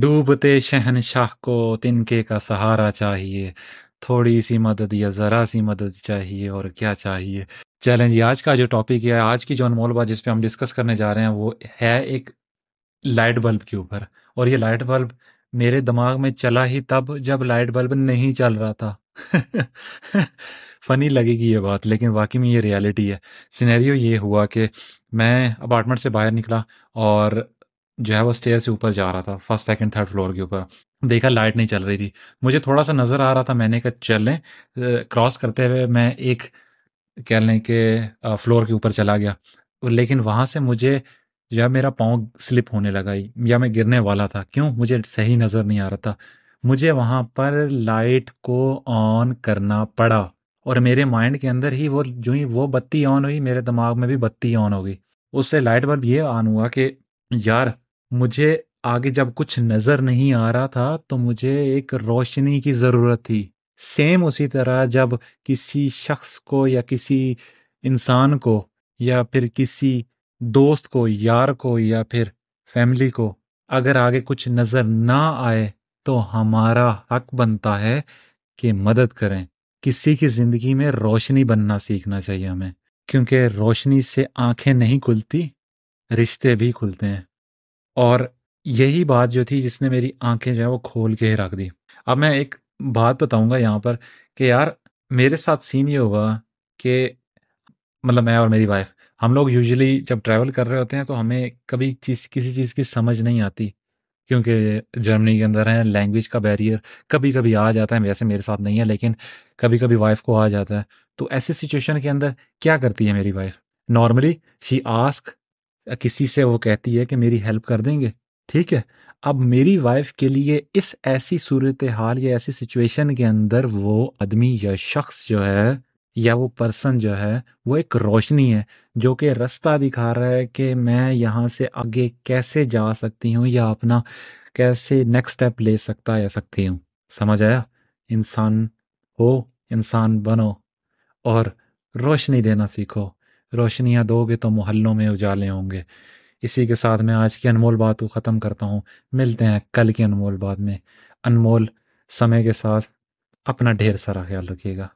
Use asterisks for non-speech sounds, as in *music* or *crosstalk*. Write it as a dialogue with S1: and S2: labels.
S1: ڈوبتے شہنشاہ کو تنکے کا سہارا چاہیے۔ تھوڑی سی مدد یا ذرا سی مدد چاہیے اور کیا چاہیے؟ چلیں جی آج کا جو ٹاپک ہے، آج کی جو انمول بات جس پہ ہم ڈسکس کرنے جا رہے ہیں، وہ ہے ایک لائٹ بلب کے اوپر۔ اور یہ لائٹ بلب میرے دماغ میں چلا ہی تب جب لائٹ بلب نہیں چل رہا تھا۔ *laughs* فنی لگے گی یہ بات، لیکن واقعی میں یہ ریالٹی ہے۔ سینیریو یہ ہوا کہ میں اپارٹمنٹ سے باہر نکلا اور جو ہے وہ اسٹیئر سے اوپر جا رہا تھا فرسٹ سیکنڈ تھرڈ فلور کے اوپر۔ دیکھا لائٹ نہیں چل رہی تھی۔ مجھے تھوڑا سا نظر آ رہا تھا، میں نے کہا چل لیں۔ کراس کرتے ہوئے میں ایک کہہ لیں کہ فلور کے اوپر چلا گیا۔ لیکن وہاں سے مجھے یا میرا پاؤں سلپ ہونے لگا، یا میں گرنے والا تھا۔ کیوں؟ مجھے صحیح نظر نہیں آ رہا تھا۔ مجھے وہاں پر لائٹ کو آن کرنا پڑا۔ اور میرے مائنڈ کے اندر ہی وہ جو ہی وہ بتی آن ہوئی، میرے دماغ میں بھی بتی آن ہو گئی۔ اس سے لائٹ بلب یہ آن ہوا کہ، یار مجھے آگے جب کچھ نظر نہیں آ رہا تھا تو مجھے ایک روشنی کی ضرورت تھی۔ سیم اسی طرح جب کسی شخص کو یا کسی انسان کو یا پھر کسی دوست کو، یار کو یا پھر فیملی کو اگر آگے کچھ نظر نہ آئے تو ہمارا حق بنتا ہے کہ مدد کریں۔ کسی کی زندگی میں روشنی بننا سیکھنا چاہیے ہمیں، کیونکہ روشنی سے آنکھیں نہیں کھلتی، رشتے بھی کھلتے ہیں۔ اور یہی بات جو تھی جس نے میری آنکھیں جو ہے وہ کھول کے ہی رکھ دی۔ اب میں ایک بات بتاؤں گا یہاں پر کہ یار میرے ساتھ سین یہ ہوگا کہ مطلب میں اور میری وائف ہم لوگ یوزلی جب ٹریول کر رہے ہوتے ہیں تو ہمیں کبھی چیز، کسی چیز کی سمجھ نہیں آتی۔ کیونکہ جرمنی کے اندر ہے لینگویج کا بیریئر کبھی کبھی آ جاتا ہے، ویسے میرے ساتھ نہیں ہے، لیکن کبھی کبھی وائف کو آ جاتا ہے۔ تو ایسی سچویشن کے اندر کیا کرتی ہے میری وائف نارملی شی آسک کسی سے وہ کہتی ہے کہ میری ہیلپ کر دیں گے؟ ٹھیک ہے، اب میری وائف کے لیے اس ایسی صورت حال یا ایسی سچویشن کے اندر وہ آدمی یا شخص جو ہے یا وہ پرسن جو ہے وہ ایک روشنی ہے جو کہ رستہ دکھا رہا ہے کہ میں یہاں سے آگے کیسے جا سکتی ہوں یا اپنا کیسے نیکسٹ اسٹیپ لے سکتا یا سکتی ہوں؟ سمجھ آیا؟ انسان ہو، انسان بنو اور روشنی دینا سیکھو۔ روشنیاں دو گے تو محلوں میں اجالے ہوں گے۔ اسی کے ساتھ میں آج کی انمول بات کو ختم کرتا ہوں۔ ملتے ہیں کل کی انمول بات میں۔ انمول، سمے کے ساتھ اپنا ڈھیر سارا خیال رکھیے گا۔